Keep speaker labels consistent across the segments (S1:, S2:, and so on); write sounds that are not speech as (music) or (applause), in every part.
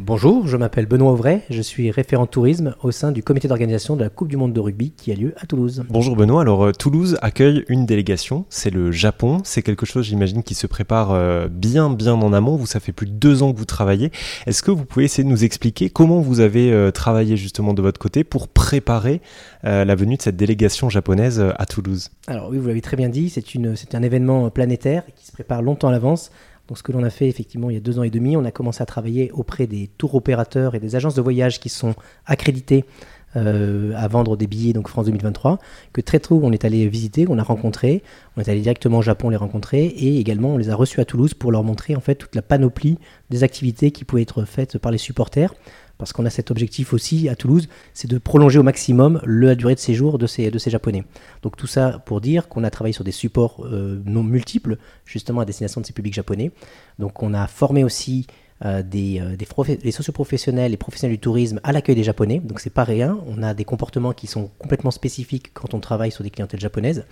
S1: Bonjour, je m'appelle Benoît Auvray, je suis référent tourisme au sein du comité d'organisation de la Coupe du Monde de rugby qui a lieu à Toulouse.
S2: Bonjour Benoît, alors euh, Toulouse accueille une délégation, c'est le Japon, c'est quelque chose j'imagine qui se prépare euh, bien bien en amont, vous ça fait plus de deux ans que vous travaillez. Est-ce que vous pouvez essayer de nous expliquer comment vous avez euh, travaillé justement de votre côté pour préparer la venue de cette délégation japonaise à Toulouse?
S1: Alors oui, vous l'avez très bien dit, c'est un événement planétaire qui se prépare longtemps à l'avance donc ce que l'on a fait effectivement il y a deux ans et demi, on a commencé à travailler auprès des tours opérateurs et des agences de voyage qui sont accréditées euh, à vendre des billets donc France 2023, que très tôt on est allé visiter, on a rencontré, on est allé directement au Japon les rencontrer et également on les a reçus à Toulouse pour leur montrer en fait toute la panoplie des activités qui pouvaient être faites par les supporters parce qu'on a cet objectif aussi à Toulouse, c'est de prolonger au maximum la durée de séjour de ces, de ces Japonais. Donc tout ça pour dire qu'on a travaillé sur des supports euh, non multiples, justement à destination de ces publics japonais. Donc on a formé aussi euh, des, euh, des, socioprofessionnels et professionnels du tourisme à l'accueil des Japonais. Donc c'est pas rien. On a des comportements qui sont complètement spécifiques quand on travaille sur des clientèles japonaises.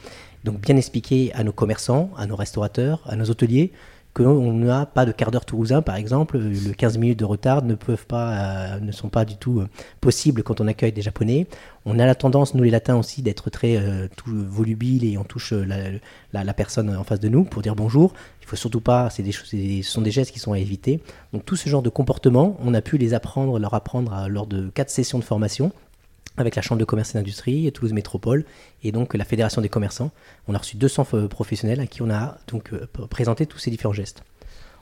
S1: Donc bien expliquer à nos commerçants, à nos restaurateurs, à nos hôteliers qu'on n'a pas de quart d'heure toulousain, par exemple. Le 15 minutes de retard ne, peuvent pas, euh, ne sont pas du tout euh, possibles quand on accueille des Japonais. On a la tendance, nous les Latins aussi, d'être très euh, tout volubile et on touche la, la, personne en face de nous pour dire bonjour. Il faut surtout pas, c'est des, ce sont des gestes qui sont à éviter. Donc tout ce genre de comportement, on a pu les apprendre, leur apprendre lors de quatre sessions de formation avec la Chambre de commerce et d'industrie, Toulouse Métropole, et donc la Fédération des commerçants. On a reçu 200 euh, professionnels à qui on a donc euh, présenté tous ces différents gestes.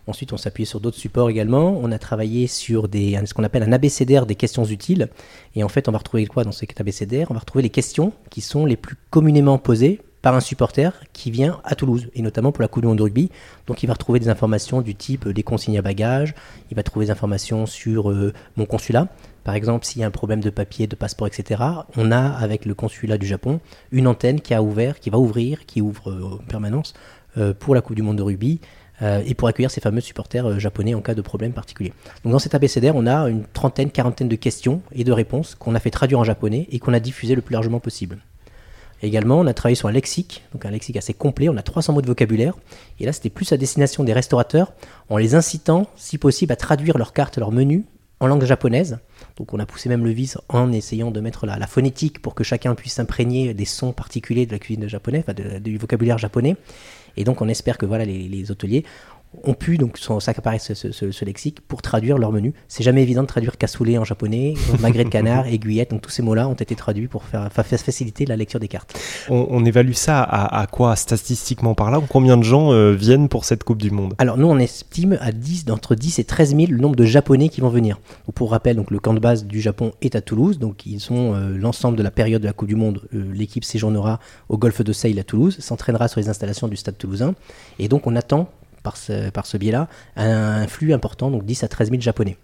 S1: Ensuite, on s'appuyait sur d'autres supports également. On a travaillé sur ce qu'on appelle un abécédaire des questions utiles. Et en fait, on va retrouver quoi dans cet abécédaire? On va retrouver les questions qui sont les plus communément posées par un supporter qui vient à Toulouse, et notamment pour la Coupe du Monde de rugby. Donc il va retrouver des informations du type euh, des consignes à bagages, il va trouver des informations sur mon consulat, par exemple, s'il y a un problème de papier, de passeport, etc., on a avec le consulat du Japon une antenne qui a ouvert, qui va ouvrir, qui ouvre euh, en permanence euh, pour la Coupe du Monde de rugby euh, et pour accueillir ces fameux supporters japonais en cas de problème particulier. Donc dans cet abécédaire, on a une trentaine, quarantaine de questions et de réponses qu'on a fait traduire en japonais et qu'on a diffusé le plus largement possible. Également, on a travaillé sur un lexique, donc un lexique assez complet, on a 300 mots de vocabulaire, et là c'était plus à destination des restaurateurs, en les incitant, si possible, à traduire leurs cartes, leurs menus en langue japonaise. Donc on a poussé même le vice en essayant de mettre la, phonétique pour que chacun puisse s'imprégner des sons particuliers de la cuisine japonaise, du vocabulaire japonais. Et donc on espère que voilà les hôteliers ont pu donc s'accaparer ce, ce, ce, lexique pour traduire leur menu. C'est jamais évident de traduire cassoulet en japonais, (laughs) magret de canard, aiguillette, donc tous ces mots-là ont été traduits pour faire, faciliter la lecture des cartes.
S2: On, évalue ça à, quoi statistiquement par là Combien de gens euh, viennent pour cette Coupe du Monde?
S1: Alors nous on estime à 10, d'entre 10 et 13 000 le nombre de Japonais qui vont venir. pour rappel, donc, le camp de base du Japon est à Toulouse, donc ils sont euh, l'ensemble de la période de la Coupe du Monde. Euh, l'équipe séjournera au golfe de Seille à Toulouse, s'entraînera sur les installations du stade toulousain, et donc on attend par ce, par ce biais-là, un, flux important, donc 10 à 13 000 japonais.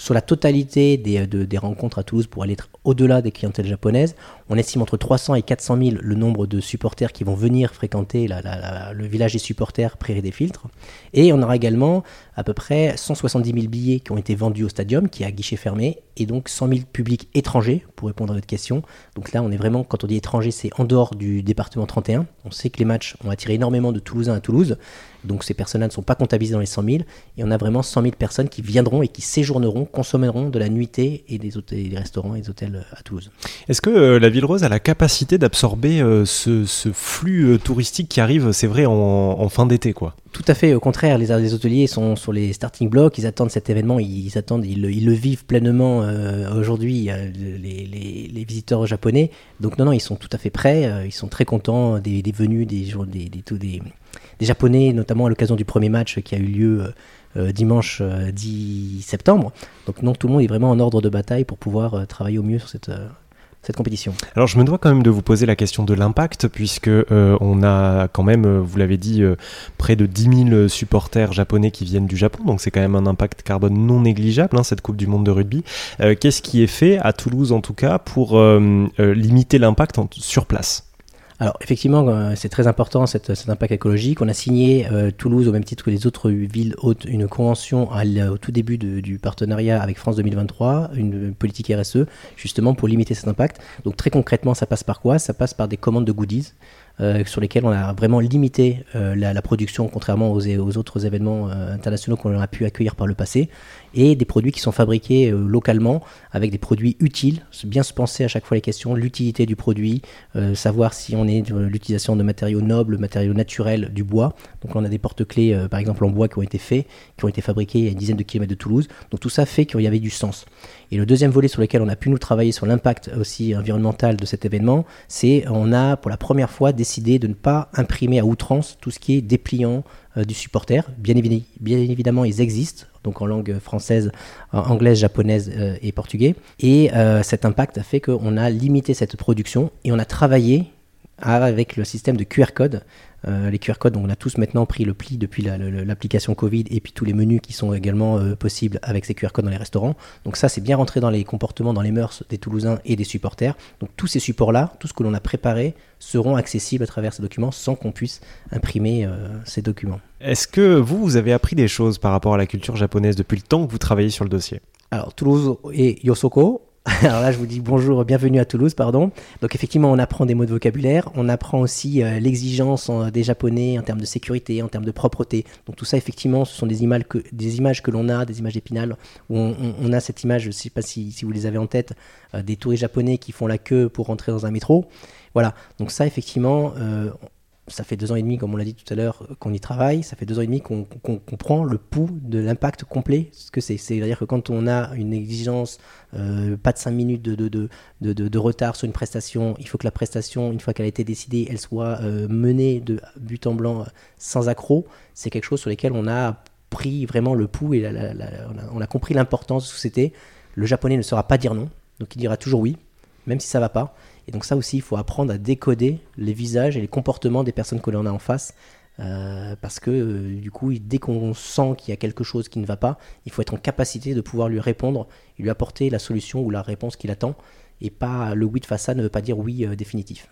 S1: Sur la totalité des, des rencontres à Toulouse pour aller au-delà des clientèles japonaises, on estime entre 300 et 400 000 le nombre de supporters qui vont venir fréquenter le village des supporters Prairie des Filtres. Et on aura également à peu près 170 000 billets qui ont été vendus au stadium, qui est à guichet fermé, et donc 100 000 publics étrangers, pour répondre à votre question. Donc là, on est vraiment, quand on dit étranger, c'est en dehors du département 31. On sait que les matchs ont attiré énormément de Toulousains à Toulouse, donc ces personnes-là ne sont pas comptabilisées dans les 100 000, et on a vraiment 100 000 personnes qui viendront et qui séjourneront, consommeront de la nuitée et des, hôtels, des restaurants et des hôtels à Toulouse.
S2: Est-ce que euh, la ville rose a la capacité d'absorber euh, ce, flux euh, touristique qui arrive, c'est vrai, en, fin d'été, quoi?
S1: Tout à fait, au contraire, les, les, hôteliers sont sur les starting blocks, ils attendent cet événement, ils, attendent, ils, le vivent pleinement aujourd'hui, les, les, visiteurs japonais. Donc non, non, ils sont tout à fait prêts, ils sont très contents des, des venues des, des, des, des, Japonais, notamment à l'occasion du premier match qui a eu lieu dimanche 10 septembre. Donc non, tout le monde est vraiment en ordre de bataille pour pouvoir travailler au mieux sur cette, cette compétition.
S2: Alors je me dois quand même de vous poser la question de l'impact, puisque euh, on a quand même, euh, vous l'avez dit, euh, près de 10 000 supporters japonais qui viennent du Japon, donc c'est quand même un impact carbone non négligeable, hein, cette Coupe du Monde de rugby. Qu'est-ce qui est fait, à Toulouse en tout cas, pour limiter l'impact sur place?
S1: Alors effectivement, euh, c'est très important cet, impact écologique. On a signé euh, Toulouse au même titre que les autres villes hautes une convention au tout début du partenariat avec France 2023, une politique RSE, justement pour limiter cet impact. Donc très concrètement, ça passe par quoi? Ça passe par des commandes de goodies. Sur lesquels on a vraiment limité la, production, contrairement aux, autres événements internationaux qu'on a pu accueillir par le passé et des produits qui sont fabriqués euh, localement avec des produits utiles. Bien se penser à chaque fois les questions, l'utilité du produit, euh, savoir si on est l'utilisation de matériaux nobles, matériaux naturels, du bois. Donc on a des porte-clés euh, par exemple en bois qui ont été faits, qui ont été fabriqués à une dizaine de kilomètres de Toulouse. Donc tout ça fait qu'il y avait du sens. Et le deuxième volet sur lequel on a pu nous travailler sur l'impact aussi environnemental de cet événement, c'est on a pour la première fois décidé de ne pas imprimer à outrance tout ce qui est dépliant du supporter. Bien, bien évidemment, ils existent donc en langue française, anglaise, japonaise euh, et portugais. Et euh, cet impact a fait qu'on a limité cette production et on a travaillé avec le système de QR code. Euh, les QR codes, on a tous maintenant pris le pli depuis l'application Covid et puis tous les menus qui sont également possibles avec ces QR codes dans les restaurants. Donc ça, c'est bien rentré dans les comportements, dans les mœurs des Toulousains et des supporters. Donc tous ces supports-là, tout ce que l'on a préparé, seront accessibles à travers ces documents sans qu'on puisse imprimer ces documents.
S2: Est-ce que vous, vous avez appris des choses par rapport à la culture japonaise depuis le temps que vous travaillez sur le dossier?
S1: Alors, Toulouse et Yosoko. (laughs) Alors là, je vous dis bonjour, bienvenue à Toulouse, pardon. Donc effectivement, on apprend des mots de vocabulaire, on apprend aussi euh, l'exigence des Japonais en termes de sécurité, en termes de propreté. Donc tout ça, effectivement, ce sont des images que, des images l'on a, des images d'épinal, où on, a cette image, je ne sais pas si, vous les avez en tête, euh, des touristes japonais qui font la queue pour rentrer dans un métro. Voilà, donc ça, effectivement, euh, ça fait deux ans et demi, comme on l'a dit tout à l'heure, qu'on y travaille. Ça fait deux ans et demi qu'on prend le pouls de l'impact complet, ce que c'est. C'est-à-dire que quand on a une exigence, euh, pas de cinq minutes de, retard sur une prestation, il faut que la prestation, une fois qu'elle a été décidée, elle soit euh, menée de but en blanc sans accroc. C'est quelque chose sur lequel on a pris vraiment le pouls et on, a, compris l'importance de ce que c'était. Le japonais ne saura pas dire non, donc il dira toujours oui, même si ça va pas. Et donc ça aussi, il faut apprendre à décoder les visages et les comportements des personnes que l'on a en face. Euh, parce que euh, du coup, dès qu'on sent qu'il y a quelque chose qui ne va pas, il faut être en capacité de pouvoir lui répondre lui apporter la solution ou la réponse qu'il attend. Et pas le oui de façade ne veut pas dire oui euh, définitif.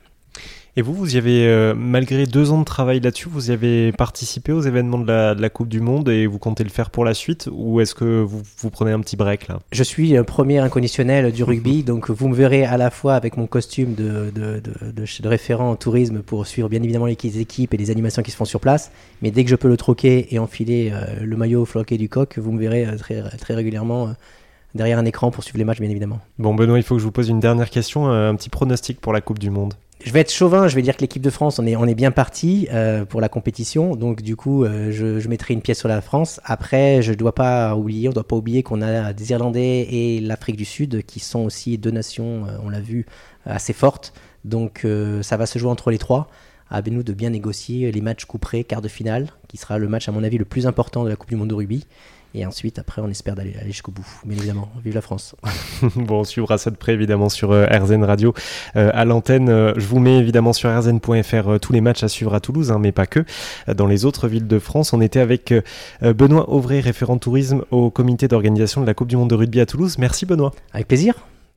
S2: Et vous, vous y avez, euh, malgré deux ans de travail là-dessus, vous y avez participé aux événements de la, Coupe du Monde et vous comptez le faire pour la suite Ou est-ce que vous, vous prenez un petit break là?
S1: Je suis un premier inconditionnel du rugby, donc vous me verrez à la fois avec mon costume de, de, de, référent en tourisme pour suivre bien évidemment les équipes et les animations qui se font sur place, mais dès que je peux le troquer et enfiler euh, le maillot floqué du coq, vous me verrez euh, très, très régulièrement derrière un écran pour suivre les matchs bien évidemment.
S2: Bon Benoît, il faut que je vous pose une dernière question, un petit pronostic pour la Coupe du Monde
S1: je vais être chauvin, je vais dire que l'équipe de France, on est, on est bien parti euh, pour la compétition. Donc du coup, euh, je, je, mettrai une pièce sur la France. Après, je ne dois pas oublier, on doit pas oublier qu'on a des Irlandais et l'Afrique du Sud qui sont aussi deux nations, euh, on l'a vu, assez fortes. Donc ça va se jouer entre les trois. À nous de bien négocier les matchs couperés, quart de finale, qui sera le match à mon avis le plus important de la Coupe du Monde de rugby. Et ensuite, après, on espère d'aller aller jusqu'au bout. Bien évidemment, vive la France. (laughs)
S2: bon, on suivra ça de près, évidemment, sur euh, RZN Radio. Euh, à l'antenne, euh, je vous mets évidemment sur rzn.fr tous les matchs à suivre à Toulouse, hein, mais pas que. Dans les autres villes de France, on était avec Benoît Auvray, référent tourisme au comité d'organisation de la Coupe du Monde de rugby à Toulouse. Merci, Benoît.
S1: Avec plaisir.